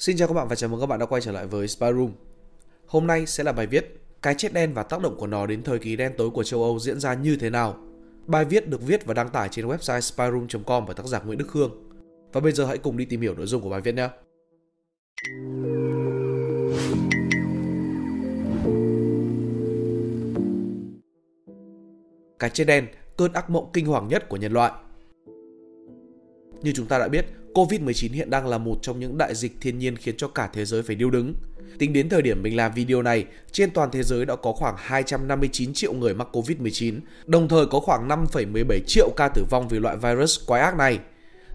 Xin chào các bạn và chào mừng các bạn đã quay trở lại với Spy Room. Hôm nay sẽ là bài viết Cái chết đen và tác động của nó đến thời kỳ đen tối của châu Âu diễn ra như thế nào. Bài viết được viết và đăng tải trên website spyroom.com bởi tác giả Nguyễn Đức Khương. Và bây giờ hãy cùng đi tìm hiểu nội dung của bài viết nhé. Cái chết đen, cơn ác mộng kinh hoàng nhất của nhân loại. Như chúng ta đã biết, Covid-19 hiện đang là một trong những đại dịch thiên nhiên khiến cho cả thế giới phải điêu đứng. Tính đến thời điểm mình làm video này, trên toàn thế giới đã có khoảng 259 triệu người mắc Covid-19, đồng thời có khoảng 5,17 triệu ca tử vong vì loại virus quái ác này.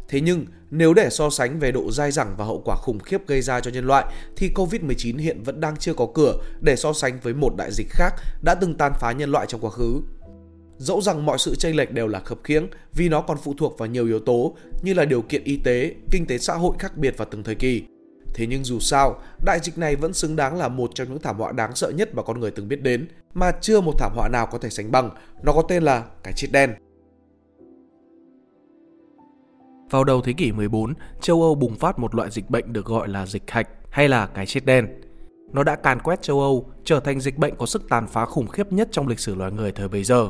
Thế nhưng, nếu để so sánh về độ dai dẳng và hậu quả khủng khiếp gây ra cho nhân loại, thì Covid-19 hiện vẫn đang chưa có cửa để so sánh với một đại dịch khác đã từng tàn phá nhân loại trong quá khứ. Dẫu rằng mọi sự chênh lệch đều là khập khiễng vì nó còn phụ thuộc vào nhiều yếu tố như là điều kiện y tế, kinh tế xã hội khác biệt vào từng thời kỳ. Thế nhưng dù sao, đại dịch này vẫn xứng đáng là một trong những thảm họa đáng sợ nhất mà con người từng biết đến, mà chưa một thảm họa nào có thể sánh bằng. Nó có tên là cái chết đen. Vào đầu thế kỷ 14, châu Âu bùng phát một loại dịch bệnh được gọi là dịch hạch hay là cái chết đen. Nó đã càn quét châu Âu, trở thành dịch bệnh có sức tàn phá khủng khiếp nhất trong lịch sử loài người thời bấy giờ.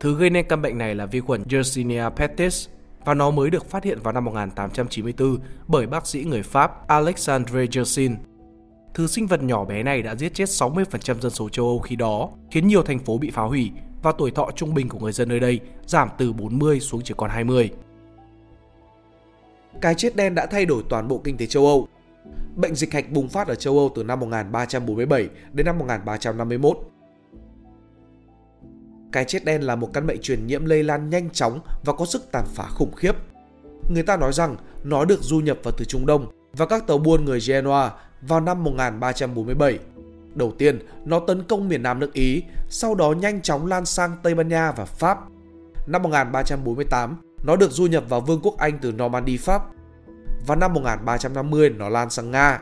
Thứ gây nên căn bệnh này là vi khuẩn Yersinia pestis và nó mới được phát hiện vào năm 1894 bởi bác sĩ người Pháp Alexandre Yersin. Thứ sinh vật nhỏ bé này đã giết chết 60% dân số châu Âu khi đó, khiến nhiều thành phố bị phá hủy và tuổi thọ trung bình của người dân nơi đây giảm từ 40 xuống chỉ còn 20. Cái chết đen đã thay đổi toàn bộ kinh tế châu Âu. Bệnh dịch hạch bùng phát ở châu Âu từ năm 1347 đến năm 1351 cái chết đen là một căn bệnh truyền nhiễm lây lan nhanh chóng và có sức tàn phá khủng khiếp. Người ta nói rằng nó được du nhập vào từ Trung Đông và các tàu buôn người Genoa vào năm 1347. Đầu tiên, nó tấn công miền Nam nước Ý, sau đó nhanh chóng lan sang Tây Ban Nha và Pháp. Năm 1348, nó được du nhập vào Vương quốc Anh từ Normandy, Pháp. Và năm 1350, nó lan sang Nga.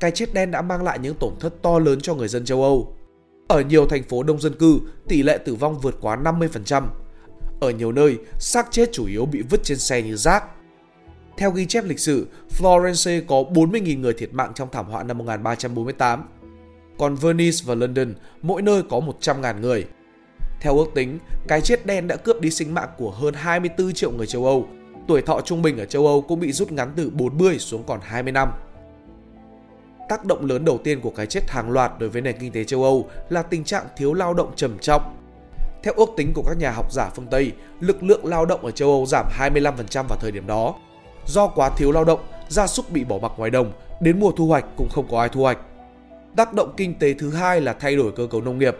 Cái chết đen đã mang lại những tổn thất to lớn cho người dân châu Âu. Ở nhiều thành phố đông dân cư, tỷ lệ tử vong vượt quá 50%. Ở nhiều nơi, xác chết chủ yếu bị vứt trên xe như rác. Theo ghi chép lịch sử, Florence có 40.000 người thiệt mạng trong thảm họa năm 1348. Còn Venice và London, mỗi nơi có 100.000 người. Theo ước tính, cái chết đen đã cướp đi sinh mạng của hơn 24 triệu người châu Âu. Tuổi thọ trung bình ở châu Âu cũng bị rút ngắn từ 40 xuống còn 20 năm tác động lớn đầu tiên của cái chết hàng loạt đối với nền kinh tế châu Âu là tình trạng thiếu lao động trầm trọng. Theo ước tính của các nhà học giả phương Tây, lực lượng lao động ở châu Âu giảm 25% vào thời điểm đó. Do quá thiếu lao động, gia súc bị bỏ mặc ngoài đồng, đến mùa thu hoạch cũng không có ai thu hoạch. Tác động kinh tế thứ hai là thay đổi cơ cấu nông nghiệp.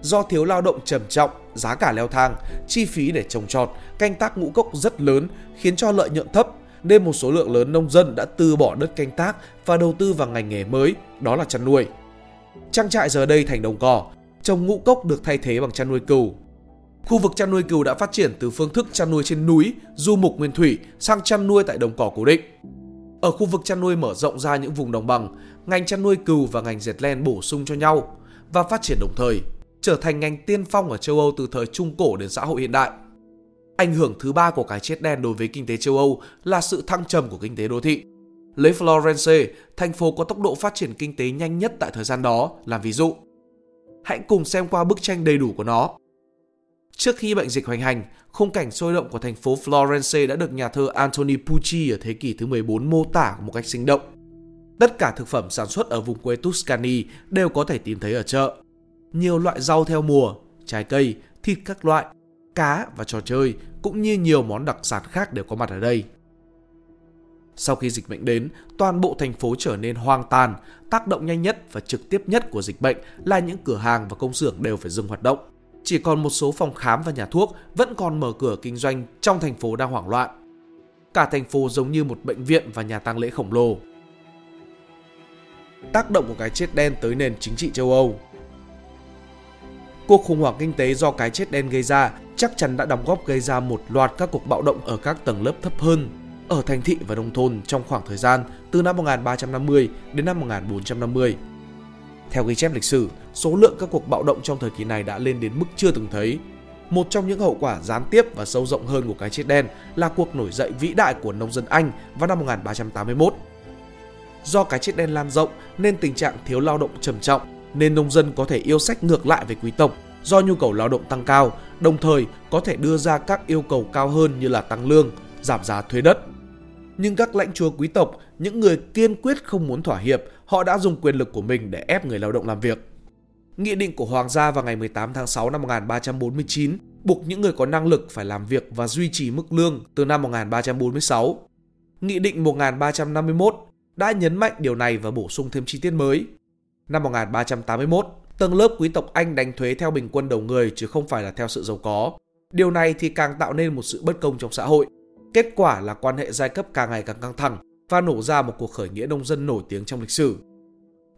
Do thiếu lao động trầm trọng, giá cả leo thang, chi phí để trồng trọt, canh tác ngũ cốc rất lớn khiến cho lợi nhuận thấp, nên một số lượng lớn nông dân đã từ bỏ đất canh tác và đầu tư vào ngành nghề mới, đó là chăn nuôi. Trang trại giờ đây thành đồng cỏ, trồng ngũ cốc được thay thế bằng chăn nuôi cừu. Khu vực chăn nuôi cừu đã phát triển từ phương thức chăn nuôi trên núi, du mục nguyên thủy sang chăn nuôi tại đồng cỏ cố định. Ở khu vực chăn nuôi mở rộng ra những vùng đồng bằng, ngành chăn nuôi cừu và ngành dệt len bổ sung cho nhau và phát triển đồng thời, trở thành ngành tiên phong ở châu Âu từ thời Trung Cổ đến xã hội hiện đại. Ảnh hưởng thứ ba của cái chết đen đối với kinh tế châu Âu là sự thăng trầm của kinh tế đô thị. Lấy Florence, thành phố có tốc độ phát triển kinh tế nhanh nhất tại thời gian đó, làm ví dụ. Hãy cùng xem qua bức tranh đầy đủ của nó. Trước khi bệnh dịch hoành hành, khung cảnh sôi động của thành phố Florence đã được nhà thơ Anthony Pucci ở thế kỷ thứ 14 mô tả một cách sinh động. Tất cả thực phẩm sản xuất ở vùng quê Tuscany đều có thể tìm thấy ở chợ. Nhiều loại rau theo mùa, trái cây, thịt các loại, cá và trò chơi cũng như nhiều món đặc sản khác đều có mặt ở đây. Sau khi dịch bệnh đến, toàn bộ thành phố trở nên hoang tàn, tác động nhanh nhất và trực tiếp nhất của dịch bệnh là những cửa hàng và công xưởng đều phải dừng hoạt động. Chỉ còn một số phòng khám và nhà thuốc vẫn còn mở cửa kinh doanh trong thành phố đang hoảng loạn. Cả thành phố giống như một bệnh viện và nhà tang lễ khổng lồ. Tác động của cái chết đen tới nền chính trị châu Âu Cuộc khủng hoảng kinh tế do cái chết đen gây ra chắc chắn đã đóng góp gây ra một loạt các cuộc bạo động ở các tầng lớp thấp hơn ở thành thị và nông thôn trong khoảng thời gian từ năm 1350 đến năm 1450. Theo ghi chép lịch sử, số lượng các cuộc bạo động trong thời kỳ này đã lên đến mức chưa từng thấy. Một trong những hậu quả gián tiếp và sâu rộng hơn của cái chết đen là cuộc nổi dậy vĩ đại của nông dân Anh vào năm 1381. Do cái chết đen lan rộng nên tình trạng thiếu lao động trầm trọng, nên nông dân có thể yêu sách ngược lại với quý tộc do nhu cầu lao động tăng cao, đồng thời có thể đưa ra các yêu cầu cao hơn như là tăng lương, giảm giá thuế đất. Nhưng các lãnh chúa quý tộc, những người kiên quyết không muốn thỏa hiệp, họ đã dùng quyền lực của mình để ép người lao động làm việc. Nghị định của Hoàng gia vào ngày 18 tháng 6 năm 1349 buộc những người có năng lực phải làm việc và duy trì mức lương từ năm 1346. Nghị định 1351 đã nhấn mạnh điều này và bổ sung thêm chi tiết mới. Năm 1381, tầng lớp quý tộc Anh đánh thuế theo bình quân đầu người chứ không phải là theo sự giàu có. Điều này thì càng tạo nên một sự bất công trong xã hội. Kết quả là quan hệ giai cấp càng ngày càng căng thẳng và nổ ra một cuộc khởi nghĩa nông dân nổi tiếng trong lịch sử.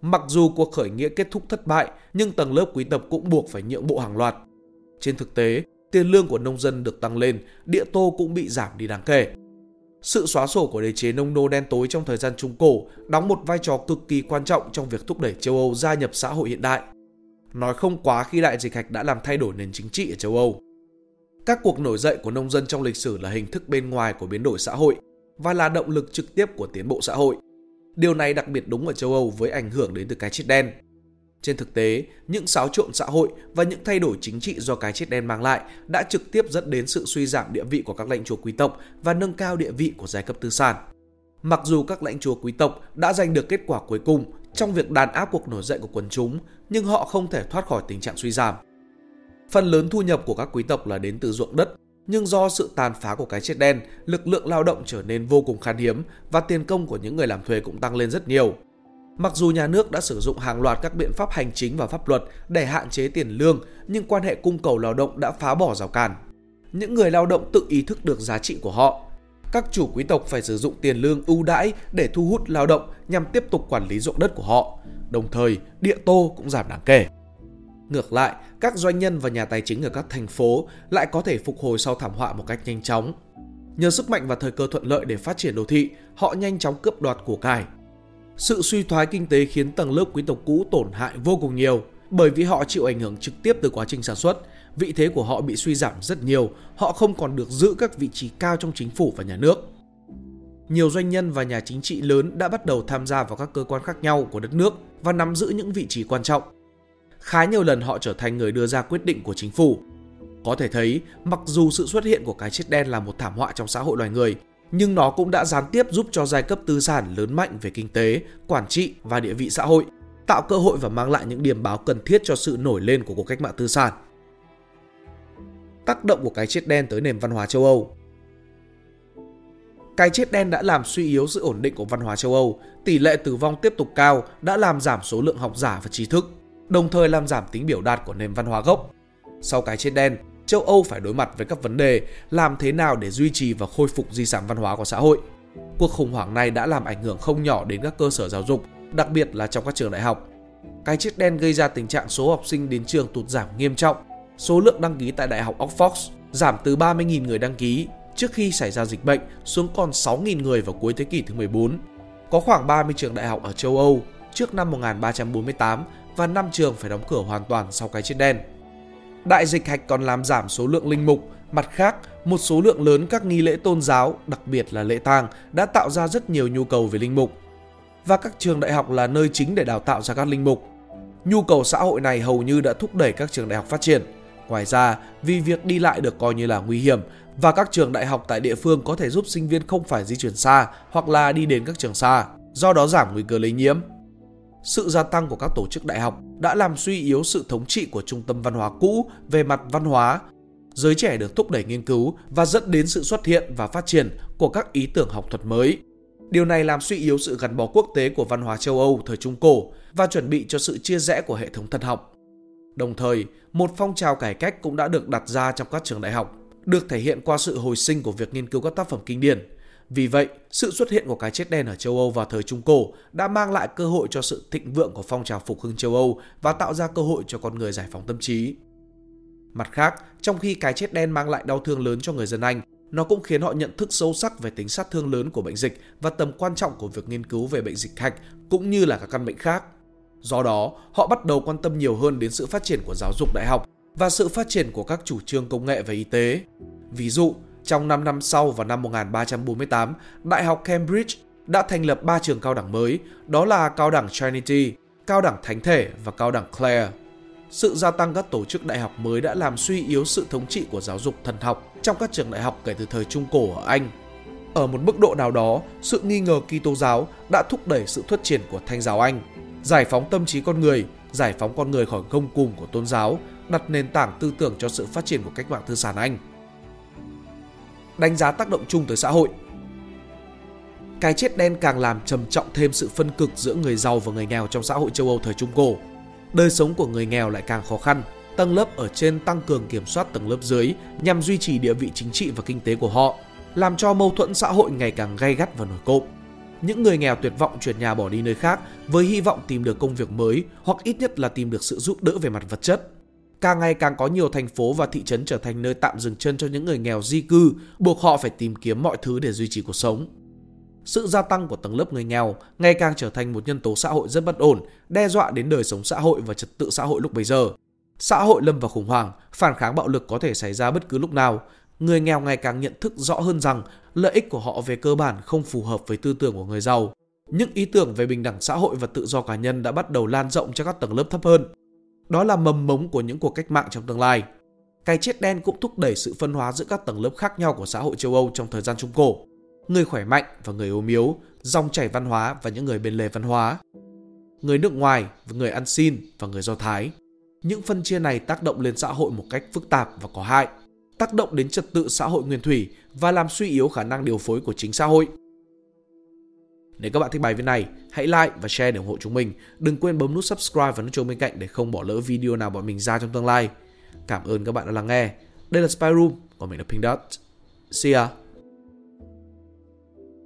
Mặc dù cuộc khởi nghĩa kết thúc thất bại, nhưng tầng lớp quý tộc cũng buộc phải nhượng bộ hàng loạt. Trên thực tế, tiền lương của nông dân được tăng lên, địa tô cũng bị giảm đi đáng kể. Sự xóa sổ của đế chế nông nô đen tối trong thời gian Trung Cổ đóng một vai trò cực kỳ quan trọng trong việc thúc đẩy châu Âu gia nhập xã hội hiện đại. Nói không quá khi đại dịch hạch đã làm thay đổi nền chính trị ở châu Âu. Các cuộc nổi dậy của nông dân trong lịch sử là hình thức bên ngoài của biến đổi xã hội và là động lực trực tiếp của tiến bộ xã hội. Điều này đặc biệt đúng ở châu Âu với ảnh hưởng đến từ cái chết đen. Trên thực tế, những xáo trộn xã hội và những thay đổi chính trị do cái chết đen mang lại đã trực tiếp dẫn đến sự suy giảm địa vị của các lãnh chúa quý tộc và nâng cao địa vị của giai cấp tư sản. Mặc dù các lãnh chúa quý tộc đã giành được kết quả cuối cùng trong việc đàn áp cuộc nổi dậy của quần chúng, nhưng họ không thể thoát khỏi tình trạng suy giảm. Phần lớn thu nhập của các quý tộc là đến từ ruộng đất, nhưng do sự tàn phá của cái chết đen, lực lượng lao động trở nên vô cùng khan hiếm và tiền công của những người làm thuê cũng tăng lên rất nhiều. Mặc dù nhà nước đã sử dụng hàng loạt các biện pháp hành chính và pháp luật để hạn chế tiền lương, nhưng quan hệ cung cầu lao động đã phá bỏ rào cản. Những người lao động tự ý thức được giá trị của họ. Các chủ quý tộc phải sử dụng tiền lương ưu đãi để thu hút lao động nhằm tiếp tục quản lý ruộng đất của họ. Đồng thời, địa tô cũng giảm đáng kể. Ngược lại, các doanh nhân và nhà tài chính ở các thành phố lại có thể phục hồi sau thảm họa một cách nhanh chóng. Nhờ sức mạnh và thời cơ thuận lợi để phát triển đô thị, họ nhanh chóng cướp đoạt của cải, sự suy thoái kinh tế khiến tầng lớp quý tộc cũ tổn hại vô cùng nhiều bởi vì họ chịu ảnh hưởng trực tiếp từ quá trình sản xuất. Vị thế của họ bị suy giảm rất nhiều, họ không còn được giữ các vị trí cao trong chính phủ và nhà nước. Nhiều doanh nhân và nhà chính trị lớn đã bắt đầu tham gia vào các cơ quan khác nhau của đất nước và nắm giữ những vị trí quan trọng. Khá nhiều lần họ trở thành người đưa ra quyết định của chính phủ. Có thể thấy, mặc dù sự xuất hiện của cái chết đen là một thảm họa trong xã hội loài người, nhưng nó cũng đã gián tiếp giúp cho giai cấp tư sản lớn mạnh về kinh tế, quản trị và địa vị xã hội, tạo cơ hội và mang lại những điểm báo cần thiết cho sự nổi lên của cuộc cách mạng tư sản. Tác động của cái chết đen tới nền văn hóa châu Âu Cái chết đen đã làm suy yếu sự ổn định của văn hóa châu Âu, tỷ lệ tử vong tiếp tục cao đã làm giảm số lượng học giả và trí thức, đồng thời làm giảm tính biểu đạt của nền văn hóa gốc. Sau cái chết đen, châu Âu phải đối mặt với các vấn đề làm thế nào để duy trì và khôi phục di sản văn hóa của xã hội. Cuộc khủng hoảng này đã làm ảnh hưởng không nhỏ đến các cơ sở giáo dục, đặc biệt là trong các trường đại học. Cái chết đen gây ra tình trạng số học sinh đến trường tụt giảm nghiêm trọng. Số lượng đăng ký tại Đại học Oxford giảm từ 30.000 người đăng ký trước khi xảy ra dịch bệnh xuống còn 6.000 người vào cuối thế kỷ thứ 14. Có khoảng 30 trường đại học ở châu Âu trước năm 1348 và 5 trường phải đóng cửa hoàn toàn sau cái chết đen. Đại dịch hạch còn làm giảm số lượng linh mục, mặt khác, một số lượng lớn các nghi lễ tôn giáo, đặc biệt là lễ tang, đã tạo ra rất nhiều nhu cầu về linh mục. Và các trường đại học là nơi chính để đào tạo ra các linh mục. Nhu cầu xã hội này hầu như đã thúc đẩy các trường đại học phát triển. Ngoài ra, vì việc đi lại được coi như là nguy hiểm và các trường đại học tại địa phương có thể giúp sinh viên không phải di chuyển xa hoặc là đi đến các trường xa, do đó giảm nguy cơ lây nhiễm sự gia tăng của các tổ chức đại học đã làm suy yếu sự thống trị của trung tâm văn hóa cũ về mặt văn hóa. Giới trẻ được thúc đẩy nghiên cứu và dẫn đến sự xuất hiện và phát triển của các ý tưởng học thuật mới. Điều này làm suy yếu sự gắn bó quốc tế của văn hóa châu Âu thời Trung Cổ và chuẩn bị cho sự chia rẽ của hệ thống thần học. Đồng thời, một phong trào cải cách cũng đã được đặt ra trong các trường đại học, được thể hiện qua sự hồi sinh của việc nghiên cứu các tác phẩm kinh điển, vì vậy, sự xuất hiện của cái chết đen ở châu Âu vào thời Trung Cổ đã mang lại cơ hội cho sự thịnh vượng của phong trào phục hưng châu Âu và tạo ra cơ hội cho con người giải phóng tâm trí. Mặt khác, trong khi cái chết đen mang lại đau thương lớn cho người dân Anh, nó cũng khiến họ nhận thức sâu sắc về tính sát thương lớn của bệnh dịch và tầm quan trọng của việc nghiên cứu về bệnh dịch hạch cũng như là các căn bệnh khác. Do đó, họ bắt đầu quan tâm nhiều hơn đến sự phát triển của giáo dục đại học và sự phát triển của các chủ trương công nghệ về y tế. Ví dụ, trong 5 năm sau vào năm 1348, Đại học Cambridge đã thành lập ba trường cao đẳng mới, đó là cao đẳng Trinity, cao đẳng Thánh thể và cao đẳng Clare. Sự gia tăng các tổ chức đại học mới đã làm suy yếu sự thống trị của giáo dục thần học trong các trường đại học kể từ thời Trung Cổ ở Anh. Ở một mức độ nào đó, sự nghi ngờ Kitô giáo đã thúc đẩy sự thuyết triển của Thanh giáo Anh, giải phóng tâm trí con người, giải phóng con người khỏi gông cùm của tôn giáo, đặt nền tảng tư tưởng cho sự phát triển của cách mạng tư sản Anh. Đánh giá tác động chung tới xã hội Cái chết đen càng làm trầm trọng thêm sự phân cực giữa người giàu và người nghèo trong xã hội châu Âu thời Trung Cổ. Đời sống của người nghèo lại càng khó khăn, tầng lớp ở trên tăng cường kiểm soát tầng lớp dưới nhằm duy trì địa vị chính trị và kinh tế của họ, làm cho mâu thuẫn xã hội ngày càng gay gắt và nổi cộm. Những người nghèo tuyệt vọng chuyển nhà bỏ đi nơi khác với hy vọng tìm được công việc mới hoặc ít nhất là tìm được sự giúp đỡ về mặt vật chất. Càng ngày càng có nhiều thành phố và thị trấn trở thành nơi tạm dừng chân cho những người nghèo di cư, buộc họ phải tìm kiếm mọi thứ để duy trì cuộc sống. Sự gia tăng của tầng lớp người nghèo ngày càng trở thành một nhân tố xã hội rất bất ổn, đe dọa đến đời sống xã hội và trật tự xã hội lúc bấy giờ. Xã hội lâm vào khủng hoảng, phản kháng bạo lực có thể xảy ra bất cứ lúc nào. Người nghèo ngày càng nhận thức rõ hơn rằng lợi ích của họ về cơ bản không phù hợp với tư tưởng của người giàu. Những ý tưởng về bình đẳng xã hội và tự do cá nhân đã bắt đầu lan rộng cho các tầng lớp thấp hơn. Đó là mầm mống của những cuộc cách mạng trong tương lai. Cái chết đen cũng thúc đẩy sự phân hóa giữa các tầng lớp khác nhau của xã hội châu Âu trong thời gian Trung Cổ. Người khỏe mạnh và người ốm yếu, dòng chảy văn hóa và những người bên lề văn hóa. Người nước ngoài và người ăn xin và người Do Thái. Những phân chia này tác động lên xã hội một cách phức tạp và có hại, tác động đến trật tự xã hội nguyên thủy và làm suy yếu khả năng điều phối của chính xã hội. Nếu các bạn thích bài viết này, hãy like và share để ủng hộ chúng mình. Đừng quên bấm nút subscribe và nút chuông bên cạnh để không bỏ lỡ video nào bọn mình ra trong tương lai. Cảm ơn các bạn đã lắng nghe. Đây là Spy Room, còn mình là Pink Dot. See ya!